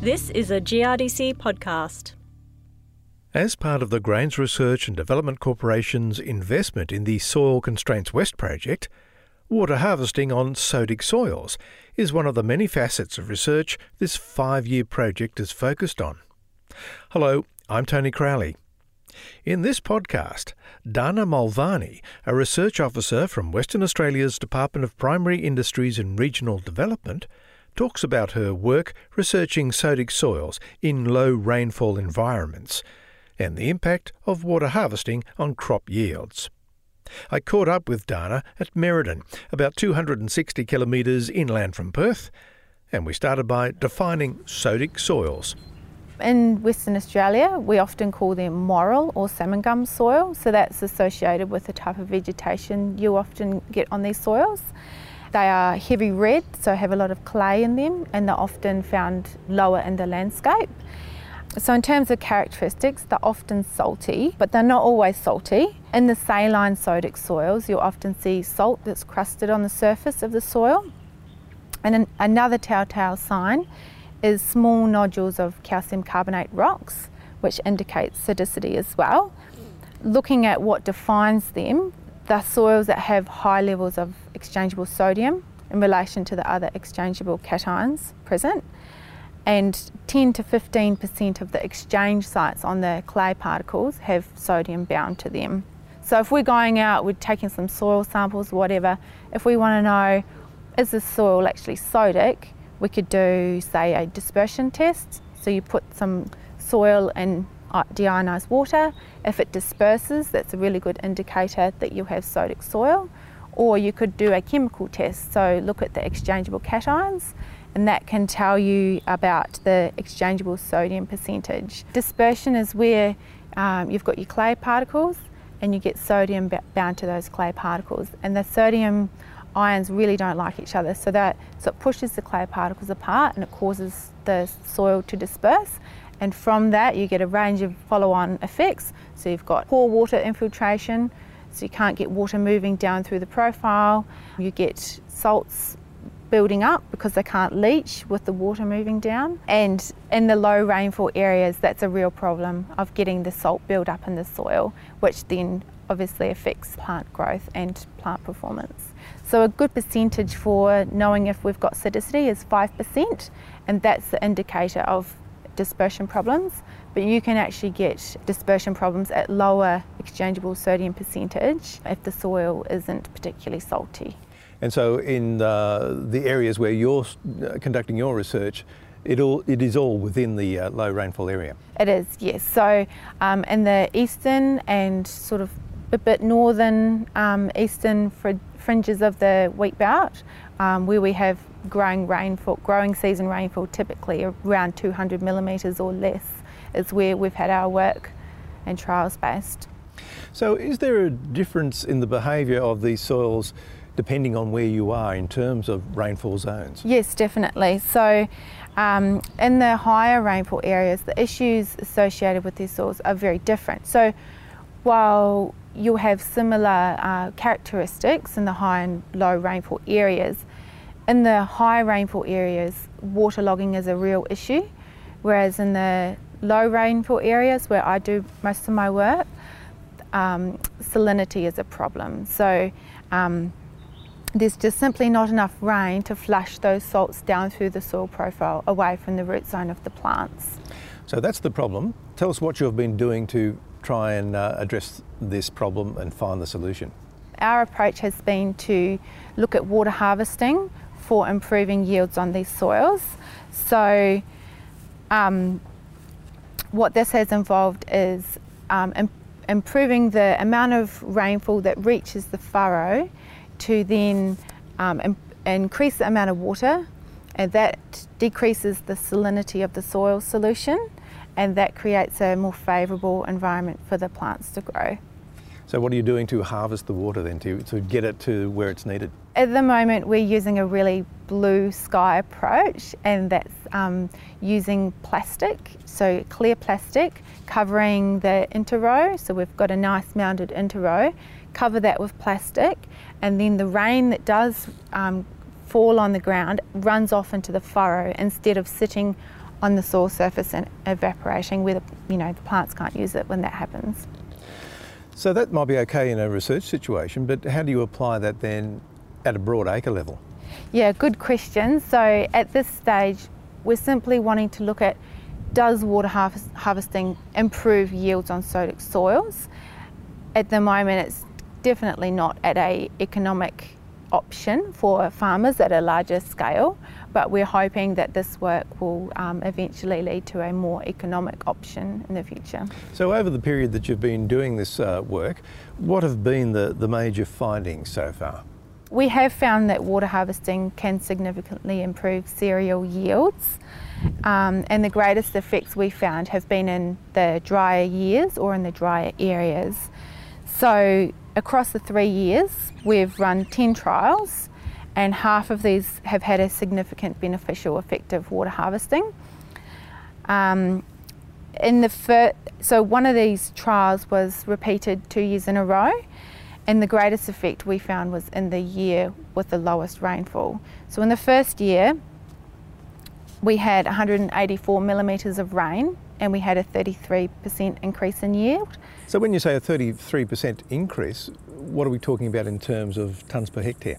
This is a GRDC podcast. As part of the Grains Research and Development Corporation's investment in the Soil Constraints West project, water harvesting on sodic soils is one of the many facets of research this five year project is focused on. Hello, I'm Tony Crowley. In this podcast, Dana Mulvaney, a research officer from Western Australia's Department of Primary Industries and Regional Development, talks about her work researching sodic soils in low rainfall environments and the impact of water harvesting on crop yields. I caught up with Dana at Merredin, about 260 kilometres inland from Perth, and we started by defining sodic soils. In Western Australia, we often call them marl or salmon gum soil, so that's associated with the type of vegetation you often get on these soils. They are heavy red, so have a lot of clay in them, and they're often found lower in the landscape. So, in terms of characteristics, they're often salty, but they're not always salty. In the saline sodic soils, you'll often see salt that's crusted on the surface of the soil. And another telltale sign is small nodules of calcium carbonate rocks, which indicates sodicity as well. Looking at what defines them, the soils that have high levels of exchangeable sodium in relation to the other exchangeable cations present. And 10 to 15% of the exchange sites on the clay particles have sodium bound to them. So if we're going out, we're taking some soil samples, whatever, if we want to know is the soil actually sodic, we could do, say, a dispersion test. So you put some soil in deionized water. If it disperses, that's a really good indicator that you have sodic soil. Or you could do a chemical test, so look at the exchangeable cations, and that can tell you about the exchangeable sodium percentage. Dispersion is where um, you've got your clay particles and you get sodium bound to those clay particles, and the sodium ions really don't like each other, so that so it pushes the clay particles apart and it causes the soil to disperse and from that you get a range of follow-on effects. So you've got poor water infiltration, so you can't get water moving down through the profile. You get salts building up because they can't leach with the water moving down. And in the low rainfall areas, that's a real problem of getting the salt build up in the soil, which then obviously affects plant growth and plant performance. So a good percentage for knowing if we've got sodicity is 5%, and that's the indicator of dispersion problems, but you can actually get dispersion problems at lower exchangeable sodium percentage if the soil isn't particularly salty. And so, in uh, the areas where you're uh, conducting your research, it, all, it is all within the uh, low rainfall area? It is, yes. So, um, in the eastern and sort of a bit northern um, eastern fr- fringes of the wheat belt, um, where we have growing rainfall, growing season rainfall typically around 200 millimetres or less is where we've had our work and trials based. So is there a difference in the behaviour of these soils depending on where you are in terms of rainfall zones? Yes, definitely. So um, in the higher rainfall areas, the issues associated with these soils are very different. So while you'll have similar uh, characteristics in the high and low rainfall areas, in the high rainfall areas, waterlogging is a real issue, whereas in the low rainfall areas where I do most of my work, um, salinity is a problem. So um, there's just simply not enough rain to flush those salts down through the soil profile away from the root zone of the plants. So that's the problem. Tell us what you've been doing to try and uh, address this problem and find the solution. Our approach has been to look at water harvesting for improving yields on these soils. So, um, what this has involved is um, Im- improving the amount of rainfall that reaches the furrow to then um, increase the amount of water, and that decreases the salinity of the soil solution, and that creates a more favourable environment for the plants to grow. So, what are you doing to harvest the water then to, to get it to where it's needed? At the moment, we're using a really blue sky approach, and that's um, using plastic, so clear plastic covering the interrow. So, we've got a nice mounded interrow, cover that with plastic, and then the rain that does um, fall on the ground runs off into the furrow instead of sitting on the soil surface and evaporating where the, you know, the plants can't use it when that happens. So that might be okay in a research situation, but how do you apply that then at a broad acre level? Yeah, good question. So at this stage, we're simply wanting to look at does water harvest, harvesting improve yields on sodic soils? At the moment, it's definitely not at a economic option for farmers at a larger scale, but we're hoping that this work will um, eventually lead to a more economic option in the future. So, over the period that you've been doing this uh, work, what have been the, the major findings so far? We have found that water harvesting can significantly improve cereal yields. Um, and the greatest effects we found have been in the drier years or in the drier areas. So, across the three years, we've run 10 trials, and half of these have had a significant beneficial effect of water harvesting. Um, in the fir- so, one of these trials was repeated two years in a row, and the greatest effect we found was in the year with the lowest rainfall. So, in the first year, we had 184 millimetres of rain and we had a 33% increase in yield. So, when you say a 33% increase, what are we talking about in terms of tonnes per hectare?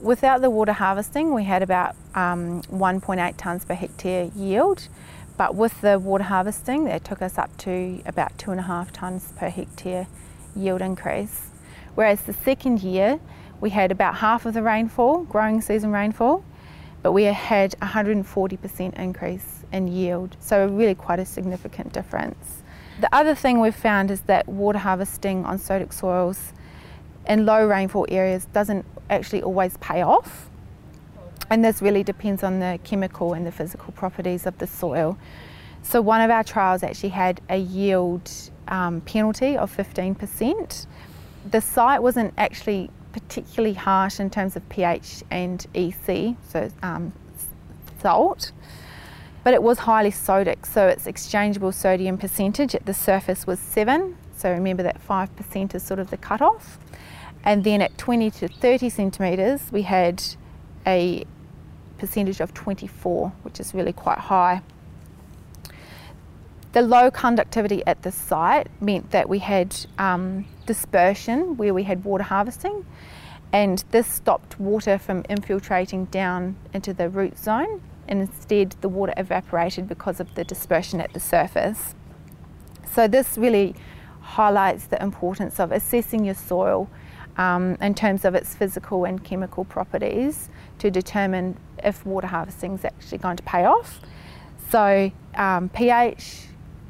Without the water harvesting, we had about um, 1.8 tonnes per hectare yield, but with the water harvesting, it took us up to about two and a half tonnes per hectare yield increase. Whereas the second year, we had about half of the rainfall, growing season rainfall, but we had 140% increase in yield, so really quite a significant difference. The other thing we've found is that water harvesting on sodic soils in low rainfall areas doesn't actually always pay off. And this really depends on the chemical and the physical properties of the soil. So, one of our trials actually had a yield um, penalty of 15%. The site wasn't actually particularly harsh in terms of pH and EC, so um, salt, but it was highly sodic, so its exchangeable sodium percentage at the surface was 7. So remember that 5% is sort of the cutoff. And then at 20 to 30 centimetres, we had a percentage of 24, which is really quite high. The low conductivity at the site meant that we had um, dispersion where we had water harvesting, and this stopped water from infiltrating down into the root zone, and instead the water evaporated because of the dispersion at the surface. So, this really highlights the importance of assessing your soil um, in terms of its physical and chemical properties to determine if water harvesting is actually going to pay off. So, um, pH,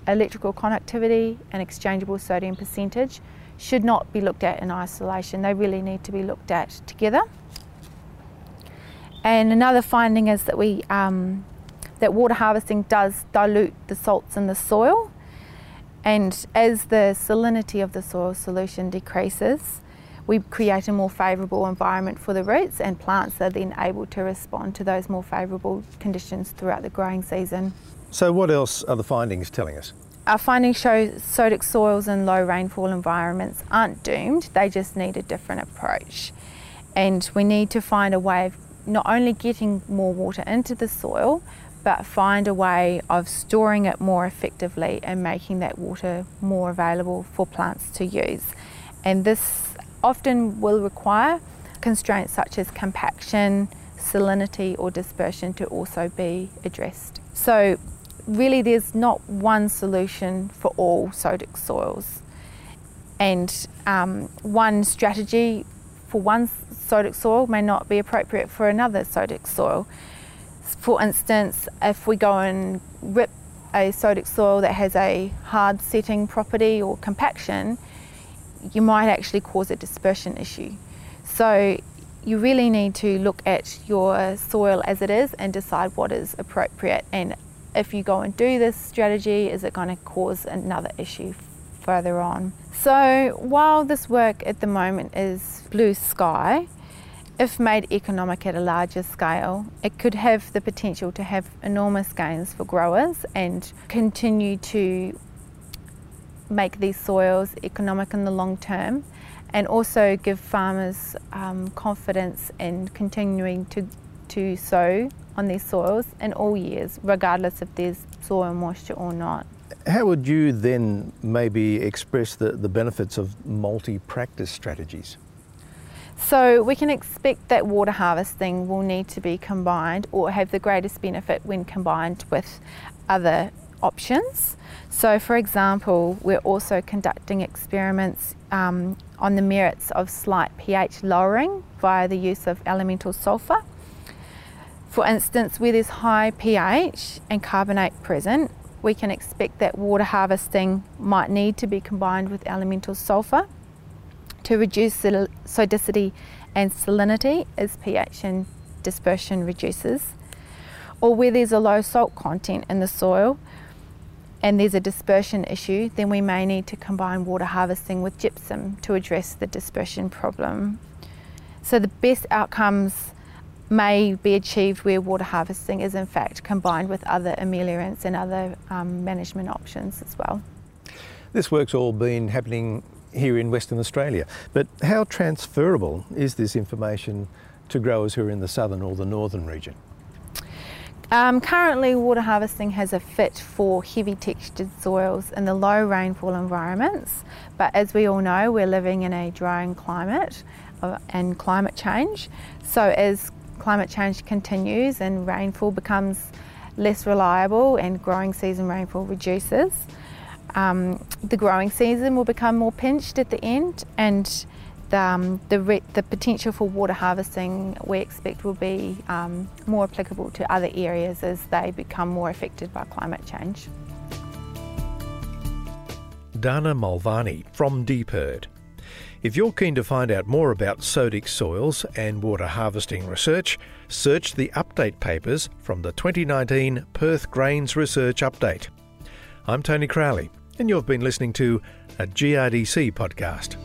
electrical conductivity, and exchangeable sodium percentage should not be looked at in isolation. They really need to be looked at together. And another finding is that we um, that water harvesting does dilute the salts in the soil, and as the salinity of the soil solution decreases, we create a more favourable environment for the roots, and plants are then able to respond to those more favourable conditions throughout the growing season. So, what else are the findings telling us? Our findings show sodic soils in low rainfall environments aren't doomed, they just need a different approach. And we need to find a way of not only getting more water into the soil, but find a way of storing it more effectively and making that water more available for plants to use. And this often will require constraints such as compaction, salinity, or dispersion to also be addressed. So, really there's not one solution for all sodic soils. And um, one strategy for one sodic soil may not be appropriate for another sodic soil. For instance, if we go and rip a sodic soil that has a hard setting property or compaction, you might actually cause a dispersion issue. So you really need to look at your soil as it is and decide what is appropriate and if you go and do this strategy, is it going to cause another issue further on? So, while this work at the moment is blue sky, if made economic at a larger scale, it could have the potential to have enormous gains for growers and continue to make these soils economic in the long term and also give farmers um, confidence in continuing to to sow on these soils in all years, regardless if there's soil moisture or not. How would you then maybe express the, the benefits of multi practice strategies? So we can expect that water harvesting will need to be combined or have the greatest benefit when combined with other options. So, for example, we're also conducting experiments um, on the merits of slight pH lowering via the use of elemental sulfur. For instance, where there's high pH and carbonate present, we can expect that water harvesting might need to be combined with elemental sulfur to reduce sodicity and salinity as pH and dispersion reduces. Or where there's a low salt content in the soil and there's a dispersion issue, then we may need to combine water harvesting with gypsum to address the dispersion problem. So the best outcomes may be achieved where water harvesting is in fact combined with other ameliorants and other um, management options as well. This work's all been happening here in Western Australia, but how transferable is this information to growers who are in the southern or the northern region? Um, currently, water harvesting has a fit for heavy textured soils in the low rainfall environments, but as we all know, we're living in a drying climate uh, and climate change. So, as climate change continues and rainfall becomes less reliable and growing season rainfall reduces, um, the growing season will become more pinched at the end, and the, um, the, the, potential for water harvesting we expect will be um, more applicable to other areas as they become more affected by climate change. Dana Mulvaney from DPIRD. If you're keen to find out more about sodic soils and water harvesting research, search the update papers from the 2019 Perth Grains Research Update. I'm Tony Crowley, and you've been listening to a GRDC podcast.